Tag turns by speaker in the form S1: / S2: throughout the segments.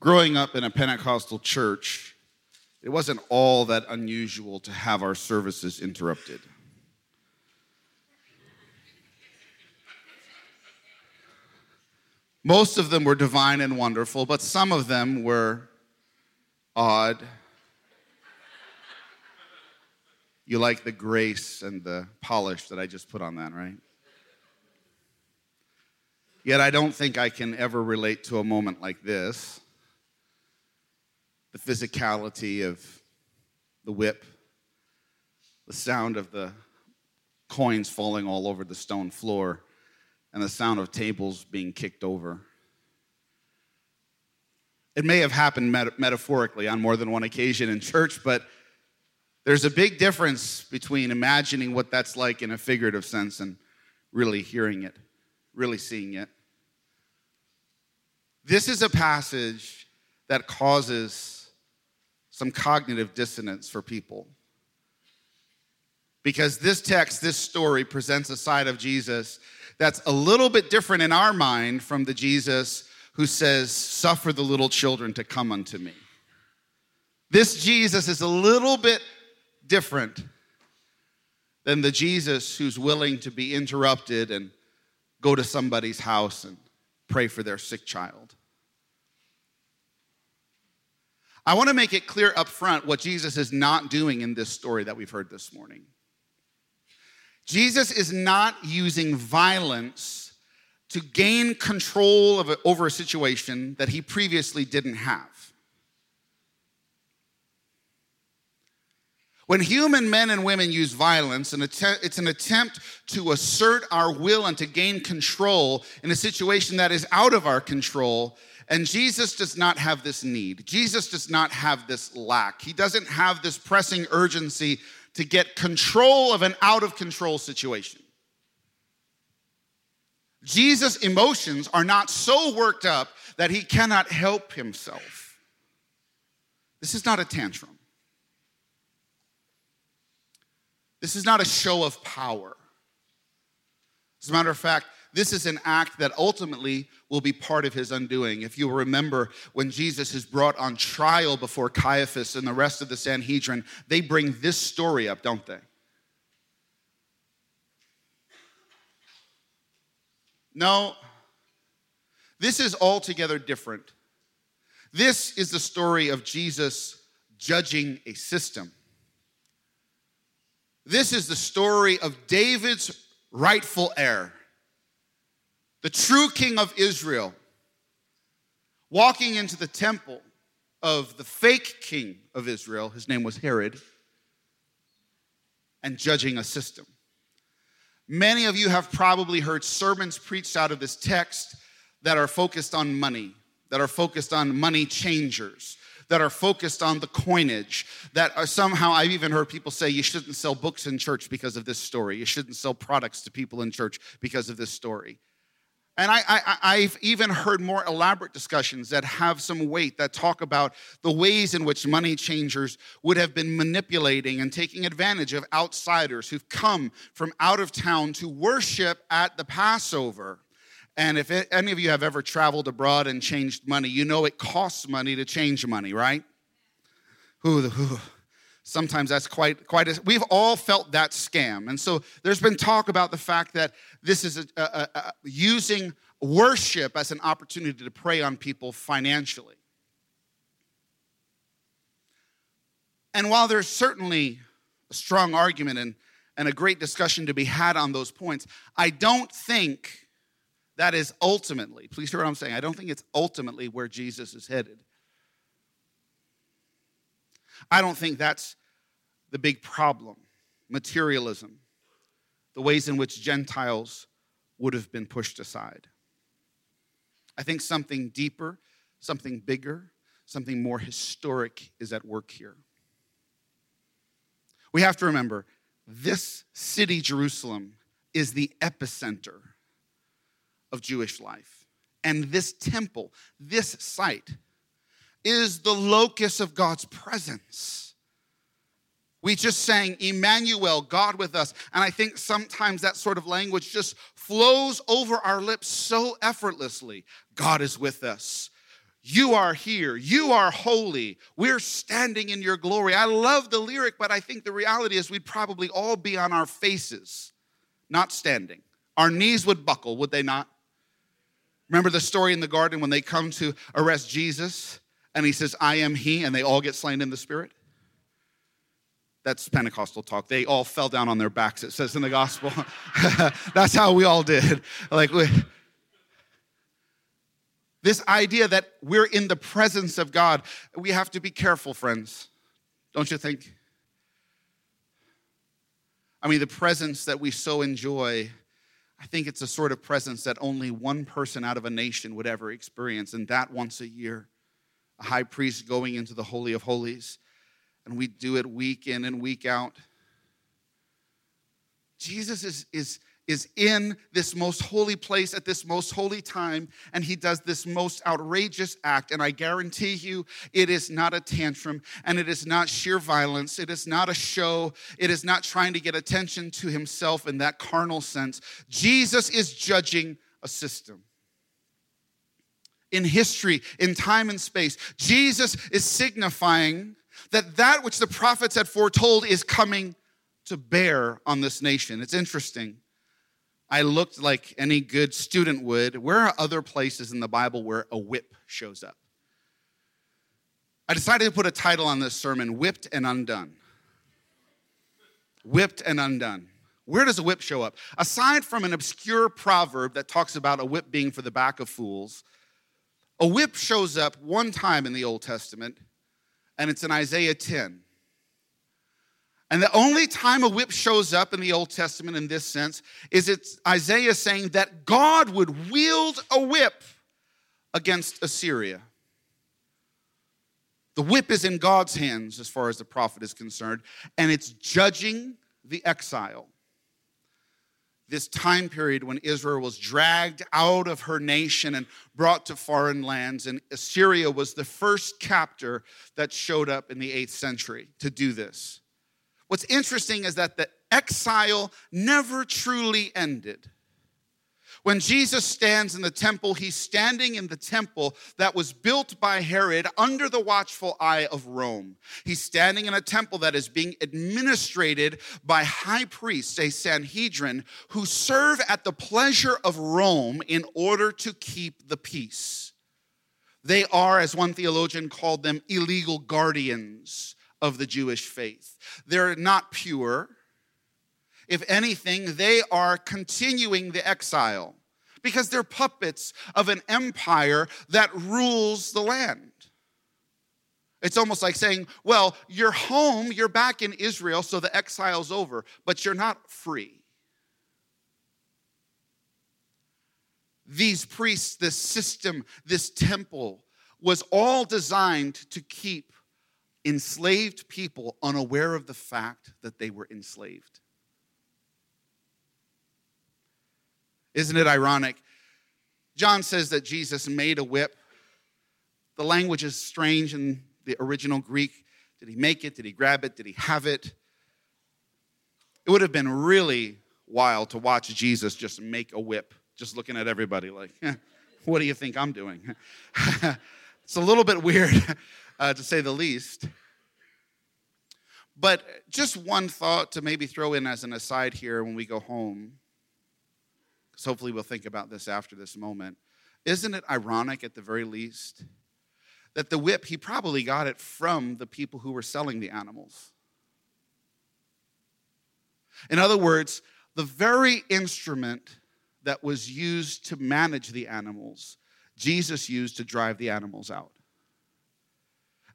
S1: growing up in a Pentecostal church, it wasn't all that unusual to have our services interrupted. Most of them were divine and wonderful, but some of them were odd. You like the grace and the polish that I just put on that, right? Yet I don't think I can ever relate to a moment like this the physicality of the whip, the sound of the coins falling all over the stone floor, and the sound of tables being kicked over. It may have happened meta- metaphorically on more than one occasion in church, but there's a big difference between imagining what that's like in a figurative sense and really hearing it, really seeing it. This is a passage that causes some cognitive dissonance for people. Because this text, this story presents a side of Jesus that's a little bit different in our mind from the Jesus who says, Suffer the little children to come unto me. This Jesus is a little bit different than the Jesus who's willing to be interrupted and go to somebody's house and pray for their sick child. I want to make it clear up front what Jesus is not doing in this story that we've heard this morning. Jesus is not using violence to gain control of over a situation that he previously didn't have. When human men and women use violence, it's an attempt to assert our will and to gain control in a situation that is out of our control and Jesus does not have this need. Jesus does not have this lack. He doesn't have this pressing urgency to get control of an out of control situation. Jesus' emotions are not so worked up that he cannot help himself. This is not a tantrum. This is not a show of power. As a matter of fact, this is an act that ultimately will be part of his undoing. If you remember when Jesus is brought on trial before Caiaphas and the rest of the Sanhedrin, they bring this story up, don't they? No, this is altogether different. This is the story of Jesus judging a system. This is the story of David's rightful heir the true king of Israel, walking into the temple of the fake king of Israel, his name was Herod, and judging a system. Many of you have probably heard sermons preached out of this text that are focused on money, that are focused on money changers, that are focused on the coinage, that are somehow, I've even heard people say you shouldn't sell books in church because of this story. You shouldn't sell products to people in church because of this story. And I, have even heard more elaborate discussions that have some weight that talk about the ways in which money changers would have been manipulating and taking advantage of outsiders who've come from out of town to worship at the Passover. And if it, any of you have ever traveled abroad and changed money, you know it costs money to change money, right? Ooh, ooh sometimes that's quite quite a, we've all felt that scam. And so there's been talk about the fact that this is a, a, a, using worship as an opportunity to prey on people financially. And while there's certainly a strong argument and, and a great discussion to be had on those points i don't think that is ultimately please hear what i'm saying i don't think it's ultimately where jesus is headed I don't think that's the big problem materialism, the ways in which Gentiles would have been pushed aside. I think something deeper, something bigger, something more historic is at work here. We have to remember this city, Jerusalem, is the epicenter of Jewish life. And this temple, this site, is the locus of God's presence. We just sang Emmanuel, God with us. And I think sometimes that sort of language just flows over our lips so effortlessly. God is with us. You are here. You are holy. We're standing in your glory. I love the lyric, but I think the reality is we'd probably all be on our faces, not standing. Our knees would buckle, would they not? Remember the story in the garden when they come to arrest Jesus and he says, I am he, and they all get slain in the spirit? That's Pentecostal talk. They all fell down on their backs, it says in the gospel. That's how we all did. Like, we, this idea that we're in the presence of God, we have to be careful, friends. Don't you think? I mean, the presence that we so enjoy, I think it's a sort of presence that only one person out of a nation would ever experience, and that once a year. A high priest going into the Holy of Holies, and we do it week in and week out. Jesus is, is is in this most holy place at this most holy time, and he does this most outrageous act. And I guarantee you, it is not a tantrum, and it is not sheer violence. It is not a show. It is not trying to get attention to himself in that carnal sense. Jesus is judging a system. In history, in time and space, Jesus is signifying that that which the prophets had foretold is coming to bear on this nation. It's interesting I looked like any good student would. Where are other places in the Bible where a whip shows up? I decided to put a title on this sermon Whipped and Undone. Whipped and Undone. Where does a whip show up? Aside from an obscure proverb that talks about a whip being for the back of fools, a whip shows up one time in the Old Testament, and it's in Isaiah 10. And the only time a whip shows up in the Old Testament in this sense is it's Isaiah saying that God would wield a whip against Assyria. The whip is in God's hands as far as the prophet is concerned, and it's judging the exile. This time period when Israel was dragged out of her nation and brought to foreign lands, and Assyria was the first captor that showed up in the eighth century to do this. What's interesting is that the exile never truly ended. When Jesus stands in the temple, he's standing in the temple that was built by Herod under the watchful eye of Rome. He's standing in a temple that is being administrated by high priests, a Sanhedrin, who serve at the pleasure of Rome in order to keep the peace. They are, as one theologian called them, illegal guardians of the Jewish faith. They're not pure. If anything, they are continuing the exile because they're puppets of an empire that rules the land. It's almost like saying, well, you're home, you're back in Israel, so the exile's over, but you're not free. These priests, this system, this temple was all designed to keep enslaved people unaware of the fact that they were enslaved. Isn't it ironic? John says that Jesus made a whip. The language is strange in the original Greek. Did he make it? Did he grab it? Did he have it? It would have been really wild to watch Jesus just make a whip, just looking at everybody like, eh, what do you think I'm doing? it's a little bit weird uh, to say the least. But just one thought to maybe throw in as an aside here when we go home, because hopefully we'll think about this after this moment. Isn't it ironic at the very least that the whip, he probably got it from the people who were selling the animals? In other words, the very instrument that was used to manage the animals, Jesus used to drive the animals out.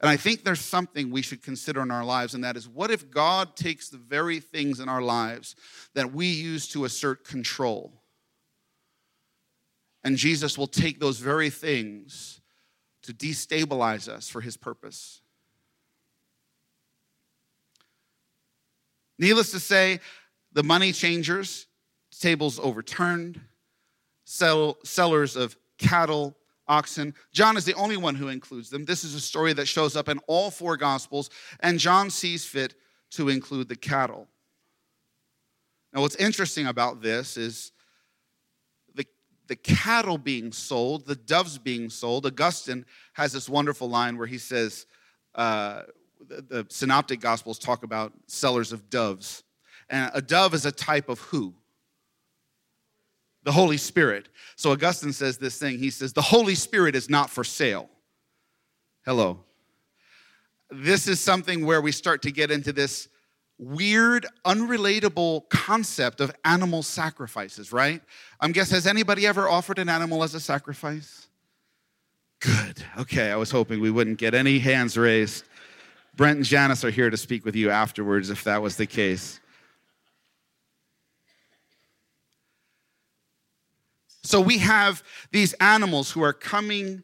S1: And I think there's something we should consider in our lives, and that is what if God takes the very things in our lives that we use to assert control? And Jesus will take those very things to destabilize us for his purpose. Needless to say, the money changers, tables overturned, sell, sellers of cattle oxen. John is the only one who includes them. This is a story that shows up in all four gospels, and John sees fit to include the cattle. Now, what's interesting about this is the, cattle being sold, the doves being sold. Augustine has this wonderful line where he says, uh, the, the synoptic gospels talk about sellers of doves. And a dove is a type of who? The Holy Spirit. So Augustine says this thing. He says, The Holy Spirit is not for sale. Hello. This is something where we start to get into this weird, unrelatable concept of animal sacrifices, right? I'm guess has anybody ever offered an animal as a sacrifice? Good. Okay, I was hoping we wouldn't get any hands raised. Brent and Janice are here to speak with you afterwards if that was the case. So we have these animals who are coming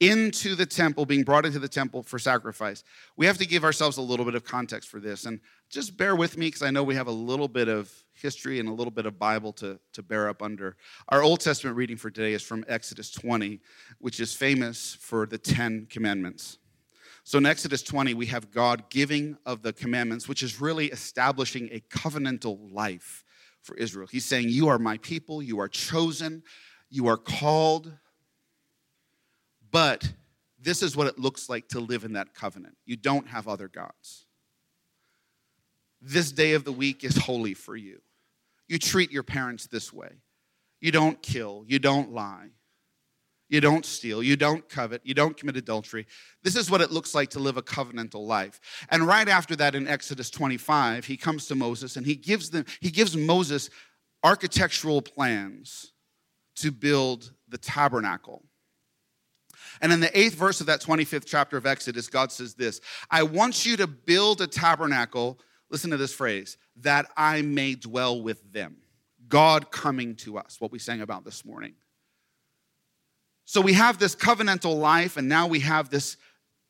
S1: into the temple, being brought into the temple for sacrifice. We have to give ourselves a little bit of context for this. And just bear with me because I know we have a little bit of history and a little bit of Bible to, to bear up under. Our Old Testament reading for today is from Exodus 20, which is famous for the Ten Commandments. So in Exodus 20, we have God giving of the commandments, which is really establishing a covenantal life for Israel. He's saying, You are my people, you are chosen, you are called, but this is what it looks like to live in that covenant. You don't have other gods. This day of the week is holy for you. You treat your parents this way. You don't kill, you don't lie, you don't steal, you don't covet, you don't commit adultery. This is what it looks like to live a covenantal life. And right after that in Exodus 25, he comes to Moses and he gives them he gives Moses architectural plans to build the tabernacle. And in the eighth verse of that 25th chapter of Exodus, God says this I want you to build a tabernacle, listen to this phrase, that I may dwell with them. God coming to us, what we sang about this morning. So we have this covenantal life, and now we have this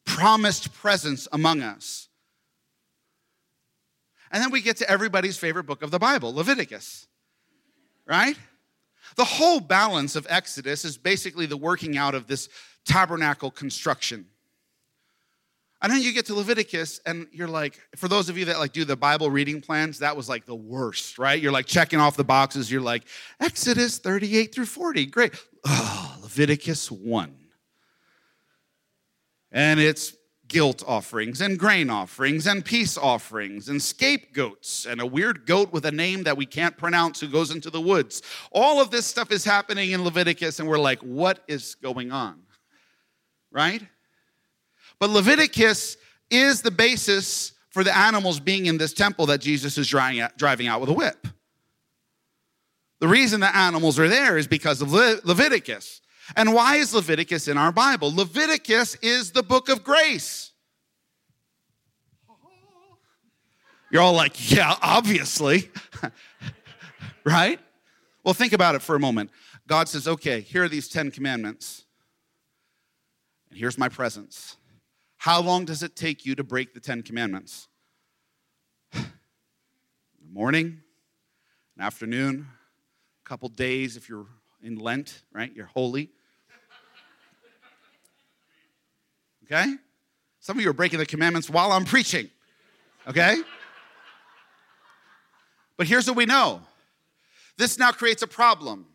S1: promised presence among us. And then we get to everybody's favorite book of the Bible, Leviticus, right? The whole balance of Exodus is basically the working out of this tabernacle construction. And then you get to Leviticus, and you're like, for those of you that like do the Bible reading plans, that was like the worst, right? You're like checking off the boxes. You're like, Exodus 38 through 40, great. Oh, Leviticus 1. And it's guilt offerings and grain offerings and peace offerings and scapegoats and a weird goat with a name that we can't pronounce who goes into the woods. All of this stuff is happening in Leviticus, and we're like, what is going on? Right? But Leviticus is the basis for the animals being in this temple that Jesus is driving out with a whip. The reason the animals are there is because of Le- Leviticus. And why is Leviticus in our Bible? Leviticus is the book of grace. You're all like, yeah, obviously. right? Well, think about it for a moment. God says, okay, here are these 10 commandments, and here's my presence. How long does it take you to break the 10 commandments? morning, an afternoon, a couple days if you're in Lent, right? You're holy. Okay? Some of you are breaking the commandments while I'm preaching. Okay? But here's what we know this now creates a problem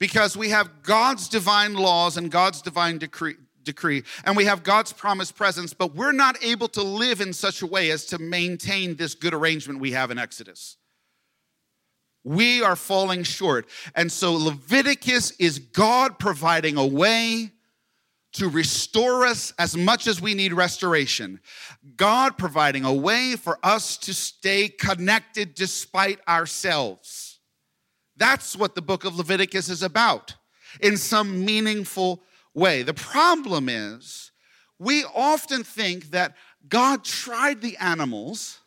S1: because we have God's divine laws and God's divine decree, decree, and we have God's promised presence, but we're not able to live in such a way as to maintain this good arrangement we have in Exodus. We are falling short. And so Leviticus is God providing a way to restore us as much as we need restoration. God providing a way for us to stay connected despite ourselves. That's what the book of Leviticus is about in some meaningful way. The problem is, we often think that God tried the animals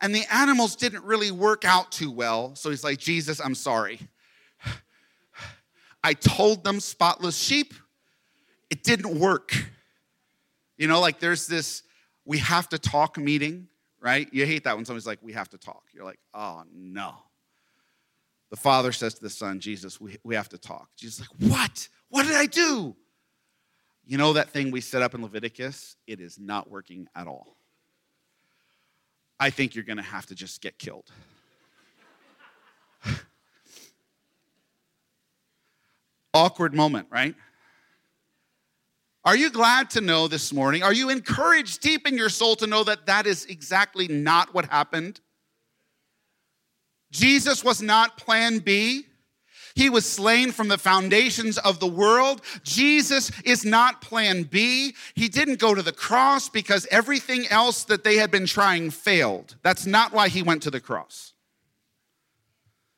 S1: and the animals didn't really work out too well. So he's like, Jesus, I'm sorry. I told them spotless sheep, it didn't work. You know, like there's this we have to talk meeting, right? You hate that when somebody's like, we have to talk. You're like, oh no. The father says to the son, Jesus, we, we have to talk. Jesus like, what? What did I do? You know that thing we set up in Leviticus? It is not working at all. I think you're going to have to just get killed. Awkward moment, right? Are you glad to know this morning? Are you encouraged deep in your soul to know that that is exactly not what happened? Jesus was not plan B. He was slain from the foundations of the world. Jesus is not plan B. He didn't go to the cross because everything else that they had been trying failed. That's not why he went to the cross.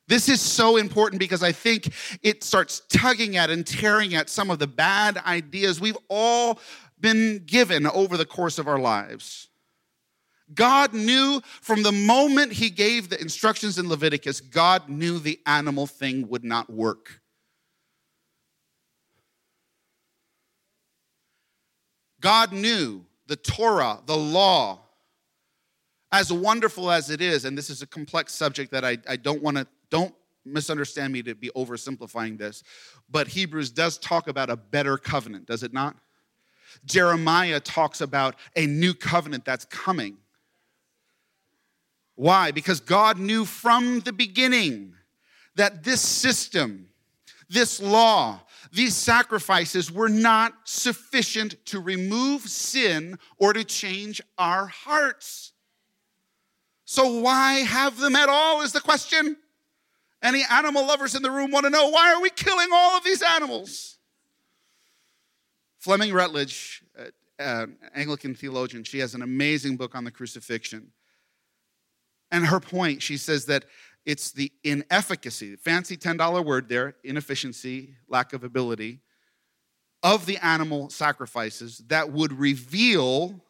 S1: This is so important because I think it starts tugging at and tearing at some of the bad ideas we've all been given over the course of our lives. God knew from the moment he gave the instructions in Leviticus, God knew the animal thing would not work. God knew the Torah, the law, as wonderful as it is, and this is a complex subject that I, I don't want to, don't misunderstand me to be oversimplifying this, but Hebrews does talk about a better covenant, does it not? Jeremiah talks about a new covenant that's coming. Why? Because God knew from the beginning that this system, this law, these sacrifices were not sufficient to remove sin or to change our hearts. So, why have them at all is the question. Any animal lovers in the room want to know why are we killing all of these animals? Fleming Rutledge, uh, Anglican theologian, she has an amazing book on the crucifixion. And her point, she says that it's the inefficacy, fancy $10 word there, inefficiency, lack of ability, of the animal sacrifices that would reveal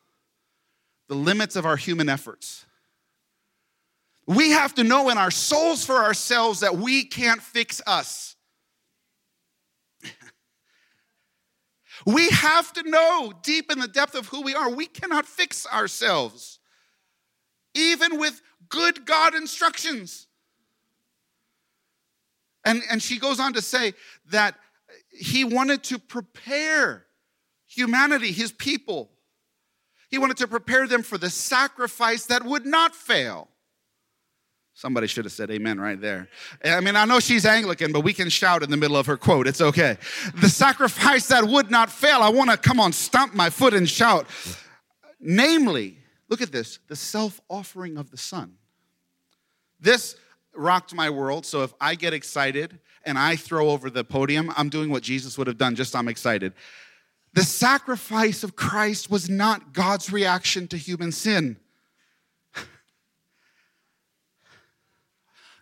S1: the limits of our human efforts. We have to know in our souls for ourselves that we can't fix us. we have to know deep in the depth of who we are, we cannot fix ourselves, even with good God instructions. And, and she goes on to say that he wanted to prepare humanity, his people. He wanted to prepare them for the sacrifice that would not fail. Somebody should have said amen right there. I mean, I know she's Anglican, but we can shout in the middle of her quote. It's okay. The sacrifice that would not fail. I want to come on, stomp my foot and shout. Namely, look at this the self offering of the Son. This rocked my world. So if I get excited and I throw over the podium, I'm doing what Jesus would have done, just I'm excited. The sacrifice of Christ was not God's reaction to human sin.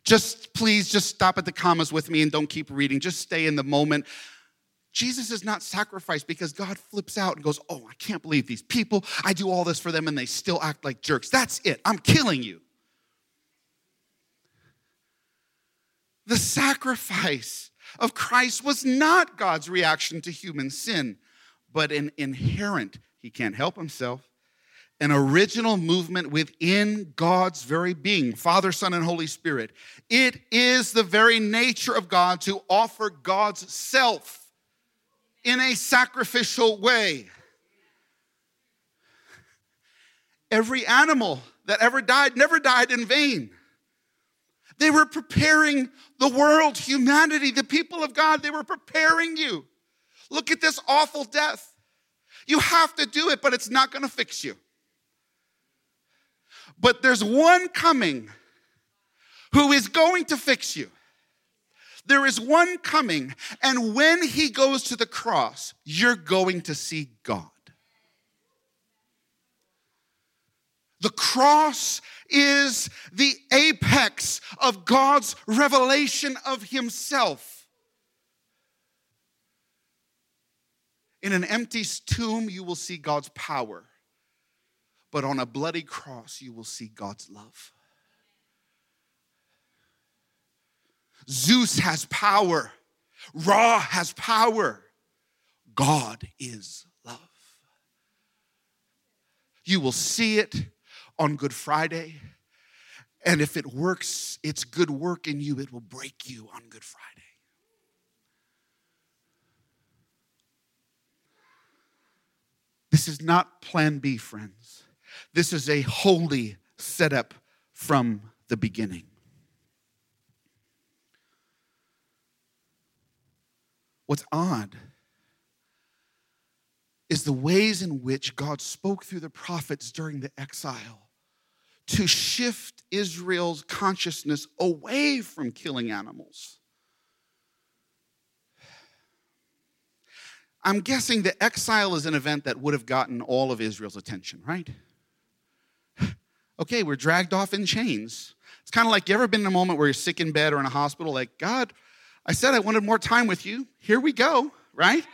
S1: Just please, just stop at the commas with me and don't keep reading. Just stay in the moment. Jesus is not sacrificed because God flips out and goes, Oh, I can't believe these people. I do all this for them and they still act like jerks. That's it. I'm killing you. The sacrifice of Christ was not God's reaction to human sin, but an inherent, he can't help himself, an original movement within God's very being, Father, Son, and Holy Spirit. It is the very nature of God to offer God's self in a sacrificial way. Every animal that ever died never died in vain. They were preparing the world, humanity, the people of God, they were preparing you. Look at this awful death. You have to do it, but it's not going to fix you. But there's one coming who is going to fix you. There is one coming, and when he goes to the cross, you're going to see God. The cross is the apex of God's revelation of himself. In an empty tomb, you will see God's power but on a bloody cross, you will see God's love. Zeus has power, Ra has power. God is love. You will see it on Good Friday. And if it works, it's good work in you, it will break you on Good Friday. This is not plan B, friends. This is a holy setup from the beginning. What's odd is the ways in which God spoke through the prophets during the exile to shift Israel's consciousness away from killing animals. I'm guessing the exile is an event that would have gotten all of Israel's attention, right? Okay, we're dragged off in chains. It's kind of like you ever been in a moment where you're sick in bed or in a hospital, like, God, I said I wanted more time with you. Here we go, right?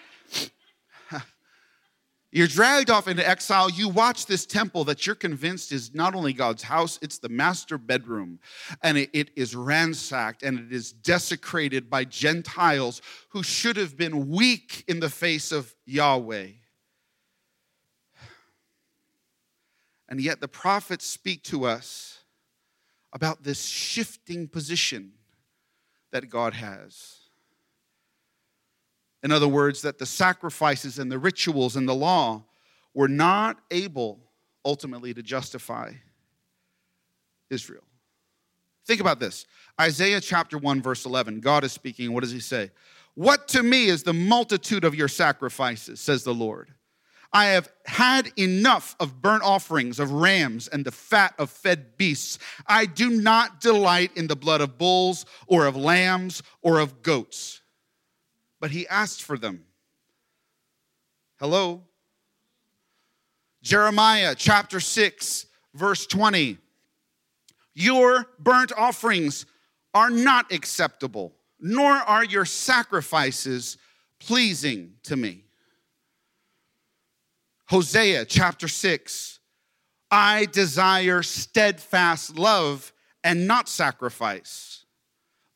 S1: You're dragged off into exile. You watch this temple that you're convinced is not only God's house, it's the master bedroom. And it, it is ransacked and it is desecrated by Gentiles who should have been weak in the face of Yahweh. And yet the prophets speak to us about this shifting position that God has. In other words, that the sacrifices and the rituals and the law were not able ultimately to justify Israel. Think about this Isaiah chapter 1, verse 11. God is speaking. What does he say? What to me is the multitude of your sacrifices, says the Lord. I have had enough of burnt offerings of rams and the fat of fed beasts. I do not delight in the blood of bulls or of lambs or of goats but he asked for them. Hello? Jeremiah chapter 6, verse 20. Your burnt offerings are not acceptable, nor are your sacrifices pleasing to me. Hosea chapter 6. I desire steadfast love and not sacrifice,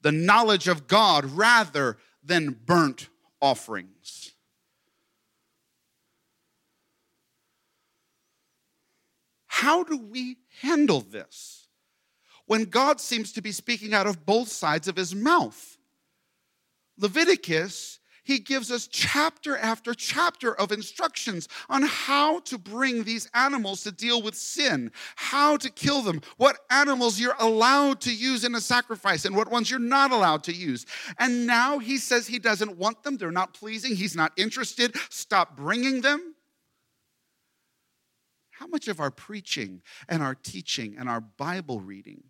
S1: the knowledge of God rather than burnt offerings. How do we handle this when God seems to be speaking out of both sides of his mouth? Leviticus he gives us chapter after chapter of instructions on how to bring these animals to deal with sin, how to kill them, what animals you're allowed to use in a sacrifice, and what ones you're not allowed to use. And now he says he doesn't want them, they're not pleasing, he's not interested. Stop bringing them. How much of our preaching and our teaching and our Bible reading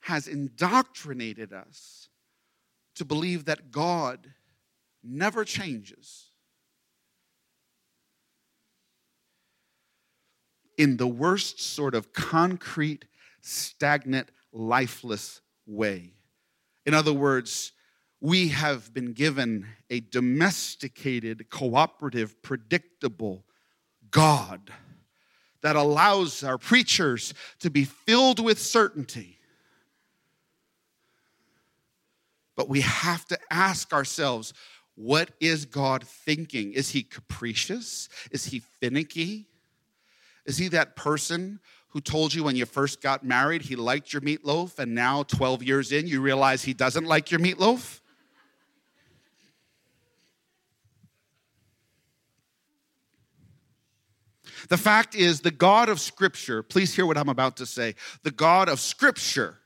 S1: has indoctrinated us to believe that God never changes. In the worst sort of concrete, stagnant, lifeless way. In other words, we have been given a domesticated, cooperative, predictable God that allows our preachers to be filled with certainty. But we have to ask ourselves what is God thinking? Is he capricious? Is he finicky? Is he that person who told you when you first got married he liked your meatloaf and now 12 years in you realize he doesn't like your meatloaf? The fact is, the God of Scripture, please hear what I'm about to say. The God of Scripture,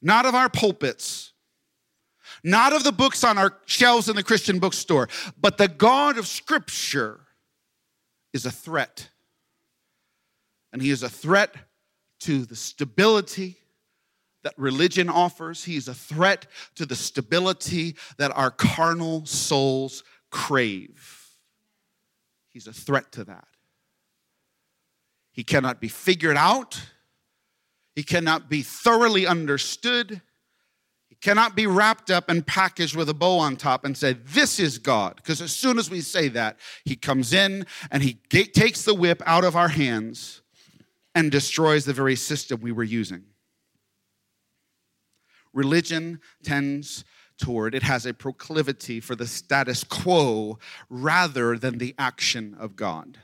S1: not of our pulpits, not of the books on our shelves in the Christian bookstore, but the God of Scripture is a threat. And He is a threat to the stability that religion offers, He is a threat to the stability that our carnal souls crave. He's a threat to that. He cannot be figured out. He cannot be thoroughly understood cannot be wrapped up and packaged with a bow on top and say, This is God. Because as soon as we say that, He comes in and He takes the whip out of our hands and destroys the very system we were using. Religion tends toward, it has a proclivity for the status quo rather than the action of God.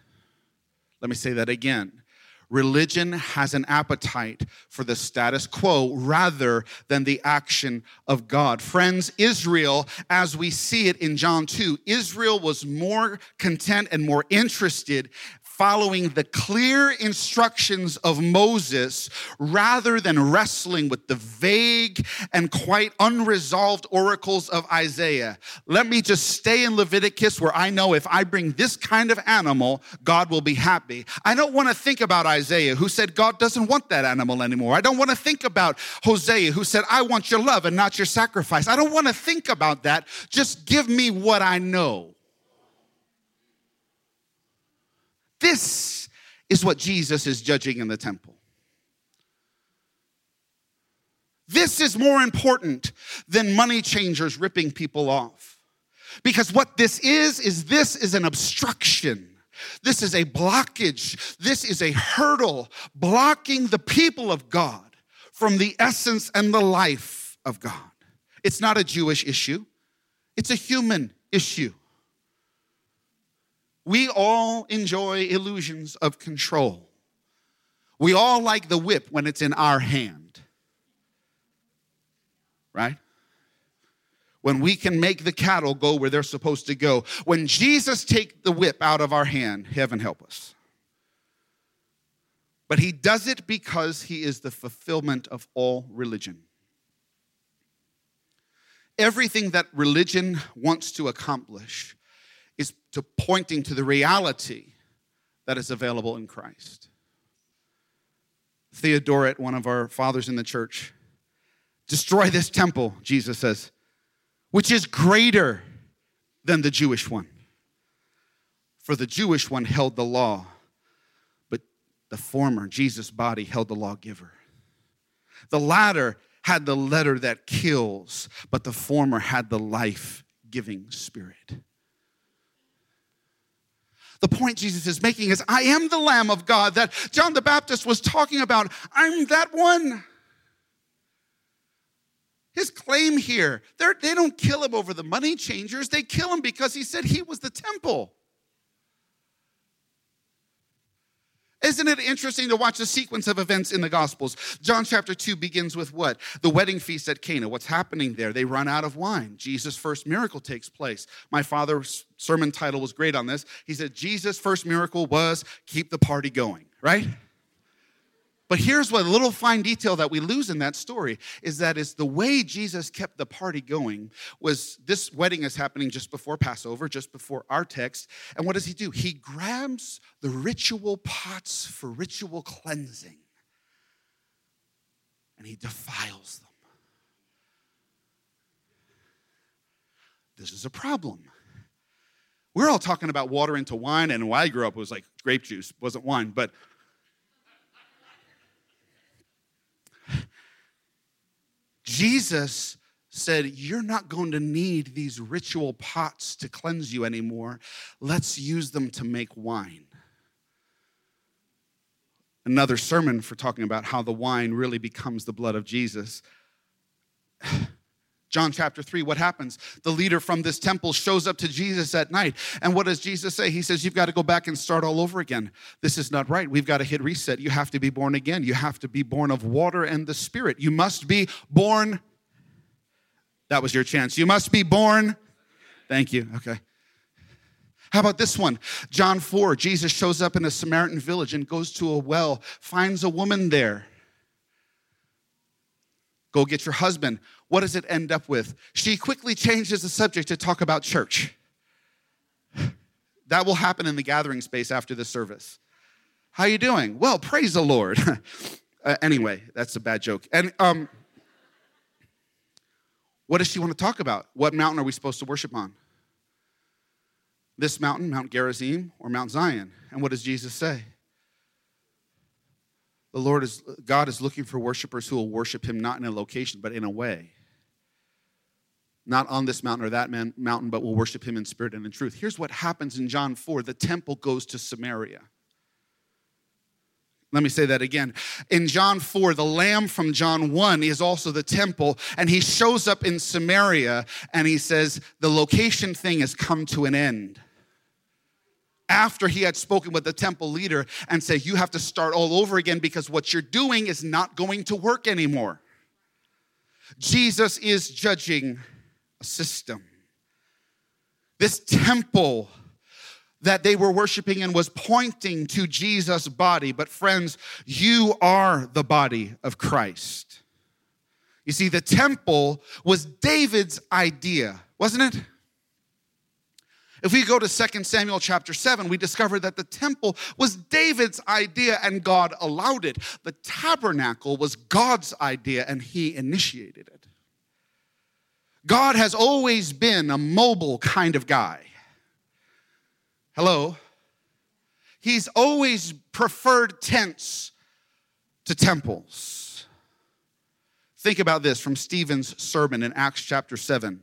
S1: Let me say that again. Religion has an appetite for the status quo rather than the action of God. Friends, Israel, as we see it in John 2, Israel was more content and more interested following the clear instructions of Moses rather than wrestling with the vague and quite unresolved oracles of Isaiah. Let me just stay in Leviticus where I know if I bring this kind of animal, God will be happy. I don't want to think about Isaiah who said God doesn't want that animal anymore. I don't want to think about Hosea who said, I want your love and not your sacrifice. I don't want to think about that. Just give me what I know. This is what Jesus is judging in the temple. This is more important than money changers ripping people off. Because what this is, is this is an obstruction. This is a blockage. This is a hurdle blocking the people of God from the essence and the life of God. It's not a Jewish issue, it's a human issue. We all enjoy illusions of control. We all like the whip when it's in our hand. Right? When we can make the cattle go where they're supposed to go. When Jesus take the whip out of our hand, heaven help us. But he does it because he is the fulfillment of all religion. Everything that religion wants to accomplish is to pointing to the reality that is available in Christ. Theodoret, one of our fathers in the church, destroy this temple, Jesus says, which is greater than the Jewish one. For the Jewish one held the law, but the former, Jesus' body, held the lawgiver. The latter had the letter that kills, but the former had the life giving spirit. The point Jesus is making is I am the Lamb of God that John the Baptist was talking about. I'm that one. His claim here, they don't kill him over the money changers, they kill him because he said he was the temple. Isn't it interesting to watch the sequence of events in the Gospels? John chapter 2 begins with what? The wedding feast at Cana. What's happening there? They run out of wine. Jesus' first miracle takes place. My father's sermon title was great on this. He said, Jesus' first miracle was keep the party going, right? But here's what a little fine detail that we lose in that story is that is the way Jesus kept the party going was this wedding is happening just before Passover, just before our text. And what does he do? He grabs the ritual pots for ritual cleansing and he defiles them. This is a problem. We're all talking about water into wine, and when I grew up, it was like grape juice, wasn't wine, but Jesus said, You're not going to need these ritual pots to cleanse you anymore. Let's use them to make wine. Another sermon for talking about how the wine really becomes the blood of Jesus. John chapter 3, what happens? The leader from this temple shows up to Jesus at night. And what does Jesus say? He says, You've got to go back and start all over again. This is not right. We've got to hit reset. You have to be born again. You have to be born of water and the Spirit. You must be born. That was your chance. You must be born. Thank you. Okay. How about this one? John 4, Jesus shows up in a Samaritan village and goes to a well, finds a woman there. Go get your husband. What does it end up with? She quickly changes the subject to talk about church. That will happen in the gathering space after the service. How are you doing? Well, praise the Lord. uh, anyway, that's a bad joke. And um, what does she want to talk about? What mountain are we supposed to worship on? This mountain, Mount Gerizim, or Mount Zion? And what does Jesus say? The Lord is God is looking for worshipers who will worship him not in a location, but in a way. Not on this mountain or that man, mountain, but we will worship him in spirit and in truth. Here's what happens in John 4 the temple goes to Samaria. Let me say that again. In John 4, the lamb from John 1 is also the temple, and he shows up in Samaria and he says, The location thing has come to an end after he had spoken with the temple leader and said, You have to start all over again because what you're doing is not going to work anymore. Jesus is judging a system. This temple that they were worshiping in was pointing to Jesus' body. But, friends, you are the body of Christ. You see, the temple was David's idea, wasn't it? If we go to 2 Samuel chapter 7, we discover that the temple was David's idea and God allowed it. The tabernacle was God's idea and he initiated it. God has always been a mobile kind of guy. Hello? He's always preferred tents to temples. Think about this from Stephen's sermon in Acts chapter 7.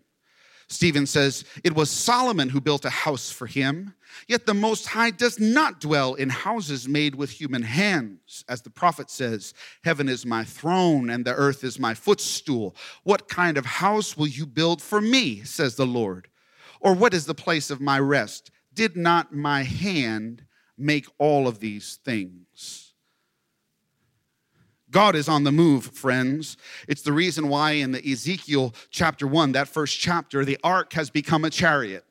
S1: Stephen says, It was Solomon who built a house for him, yet the Most High does not dwell in houses made with human hands. As the prophet says, Heaven is my throne and the earth is my footstool. What kind of house will you build for me, says the Lord? Or what is the place of my rest? Did not my hand make all of these things? God is on the move, friends. It's the reason why in the Ezekiel chapter 1, that first chapter, the ark has become a chariot.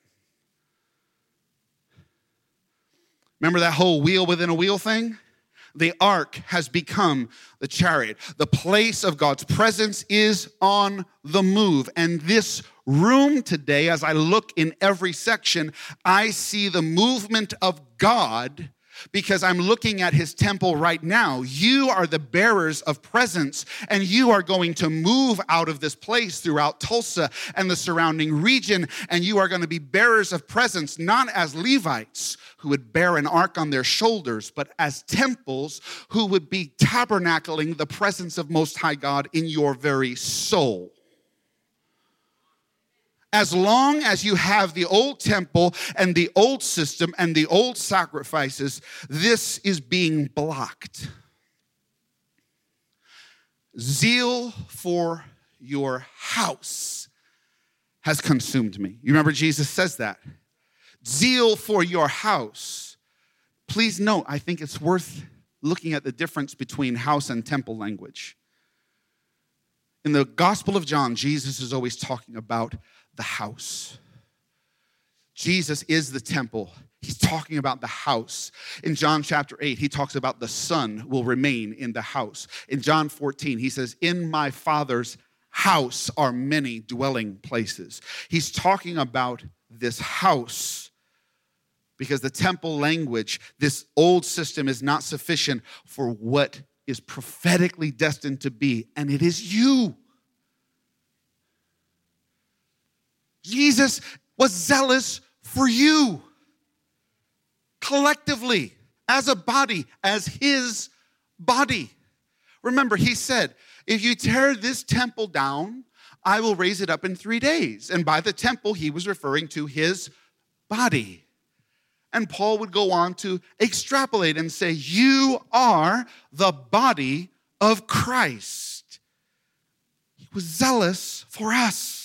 S1: Remember that whole wheel within a wheel thing? The ark has become the chariot. The place of God's presence is on the move. And this room today, as I look in every section, I see the movement of God because I'm looking at his temple right now. You are the bearers of presence, and you are going to move out of this place throughout Tulsa and the surrounding region, and you are going to be bearers of presence, not as Levites who would bear an ark on their shoulders, but as temples who would be tabernacling the presence of Most High God in your very soul as long as you have the old temple and the old system and the old sacrifices, this is being blocked. Zeal for your house has consumed me. You remember Jesus says that. Zeal for your house. Please note, I think it's worth looking at the difference between house and temple language. In the Gospel of John, Jesus is always talking about the house. Jesus is the temple. He's talking about the house. In John chapter 8, he talks about the son will remain in the house. In John 14, he says, In my father's house are many dwelling places. He's talking about this house because the temple language, this old system, is not sufficient for what is prophetically destined to be, and it is you. Jesus was zealous for you collectively, as a body, as his body. Remember, he said, If you tear this temple down, I will raise it up in three days. And by the temple, he was referring to his body. And Paul would go on to extrapolate and say, You are the body of Christ. He was zealous for us.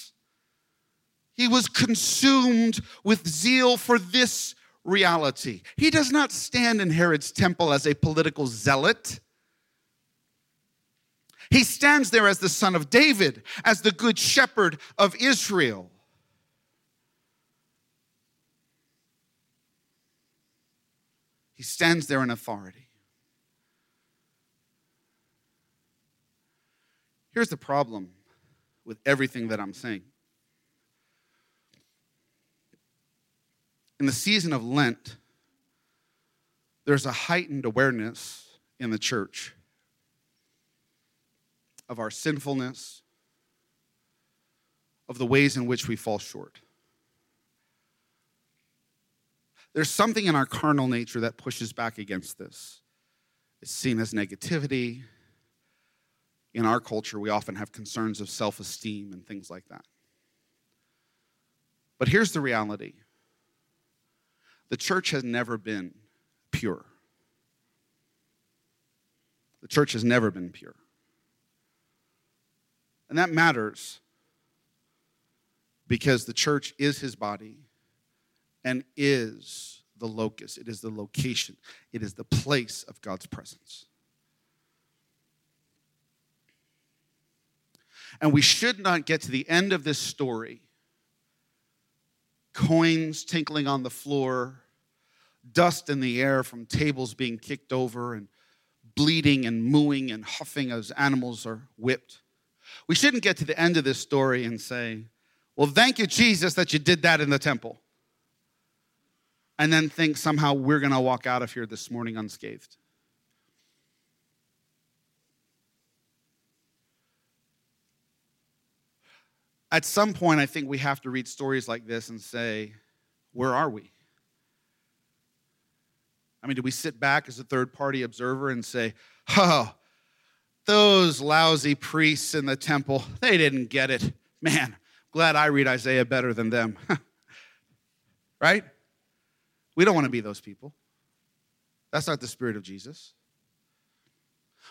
S1: He was consumed with zeal for this reality. He does not stand in Herod's temple as a political zealot. He stands there as the son of David, as the good shepherd of Israel. He stands there in authority. Here's the problem with everything that I'm saying in the season of Lent, there's a heightened awareness in the church of our sinfulness, of the ways in which we fall short. There's something in our carnal nature that pushes back against this. It's seen as negativity. In our culture, we often have concerns of self esteem and things like that. But here's the reality the church has never been pure. The church has never been pure. And that matters because the church is his body and is the locus, it is the location, it is the place of God's presence. And we should not get to the end of this story coins tinkling on the floor, dust in the air from tables being kicked over and bleeding and mooing and huffing as animals are whipped. We shouldn't get to the end of this story and say, Well, thank you, Jesus, that you did that in the temple. And then think somehow we're going to walk out of here this morning unscathed. At some point, I think we have to read stories like this and say, Where are we? I mean, do we sit back as a third party observer and say, oh, those lousy priests in the temple, they didn't get it. Man, glad I read Isaiah better than them. right? We don't want to be those people. That's not the spirit of Jesus.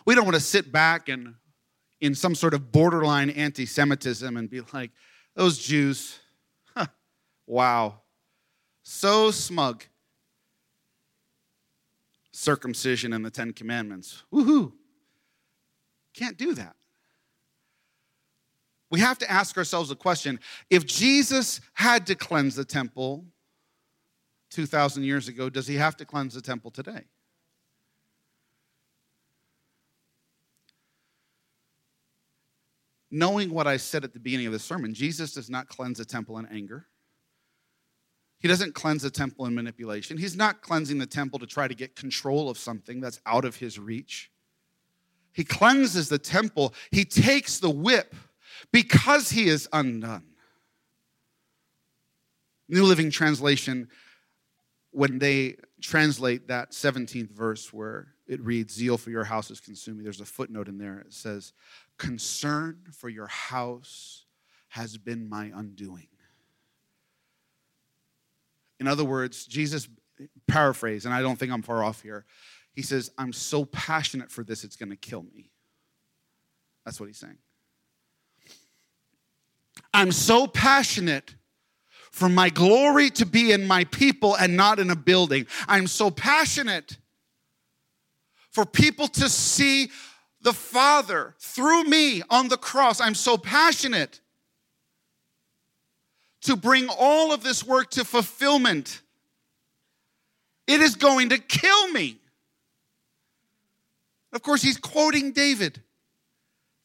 S1: We don't want to sit back and in some sort of borderline anti Semitism and be like, those Jews, huh, wow, so smug circumcision and the Ten Commandments. Woohoo! Can't do that. We have to ask ourselves a question if Jesus had to cleanse the temple 2,000 years ago, does he have to cleanse the temple today? Knowing what I said at the beginning of the sermon, Jesus does not cleanse the temple in anger. He doesn't cleanse the temple in manipulation. He's not cleansing the temple to try to get control of something that's out of his reach. He cleanses the temple. He takes the whip because he is undone. New Living Translation, when they translate that 17th verse where it reads, Zeal for your house is consuming, there's a footnote in there. It says, Concern for your house has been my undoing. In other words, Jesus, paraphrase, and I don't think I'm far off here, he says, I'm so passionate for this, it's going to kill me. That's what he's saying. I'm so passionate for my glory to be in my people and not in a building. I'm so passionate for people to see the Father through me on the cross. I'm so passionate to bring all of this work to fulfillment. It is going to kill me. Of course, he's quoting David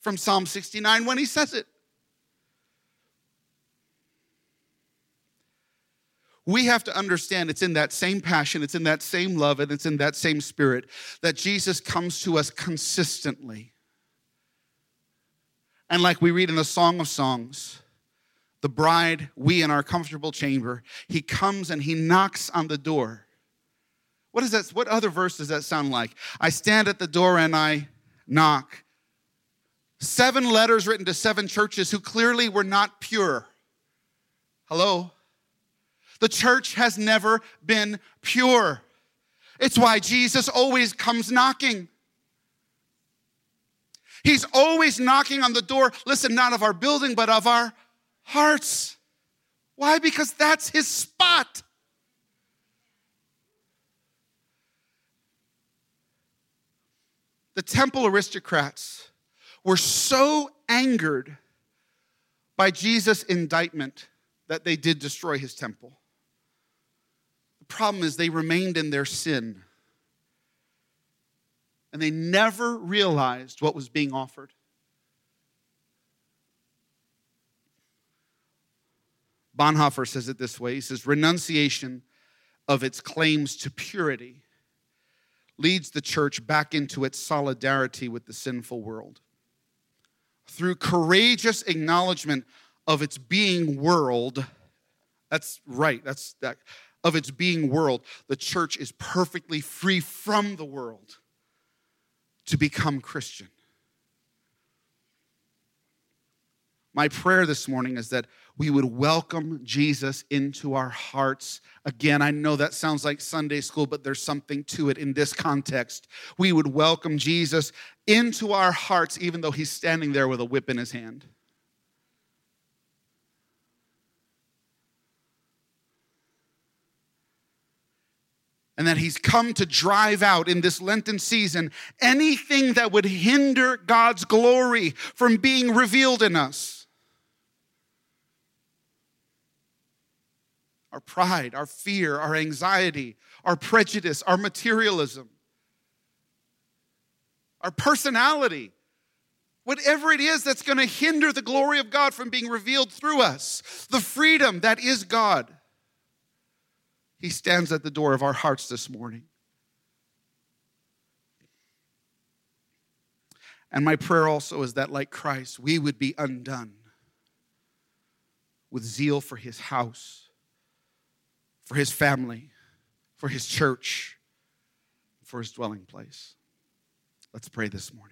S1: from Psalm 69 when he says it. We have to understand it's in that same passion, it's in that same love, and it's in that same spirit that Jesus comes to us consistently. And like we read in the Song of Songs, the bride, we in our comfortable chamber. He comes and he knocks on the door. What is that? What other verse does that sound like? I stand at the door and I knock. Seven letters written to seven churches who clearly were not pure. Hello? The church has never been pure. It's why Jesus always comes knocking. He's always knocking on the door, listen, not of our building, but of our hearts. Why? Because that's his spot. The temple aristocrats were so angered by Jesus' indictment that they did destroy his temple. Problem is they remained in their sin and they never realized what was being offered. Bonhoeffer says it this way he says, renunciation of its claims to purity leads the church back into its solidarity with the sinful world. Through courageous acknowledgement of its being world, that's right, that's that, of its being world, the church is perfectly free from the world to become Christian. My prayer this morning is that we would welcome Jesus into our hearts. Again, I know that sounds like Sunday school, but there's something to it in this context. We would welcome Jesus into our hearts, even though he's standing there with a whip in his hand. And that he's come to drive out in this Lenten season anything that would hinder God's glory from being revealed in us. our pride, our fear, our anxiety, our prejudice, our materialism, our personality, whatever it is that's going to hinder the glory of God from being revealed through us, the freedom that is God. He stands at the door of our hearts this morning. And my prayer also is that, like Christ, we would be undone with zeal for his house, for his family, for his church, for his dwelling place. Let's pray this morning.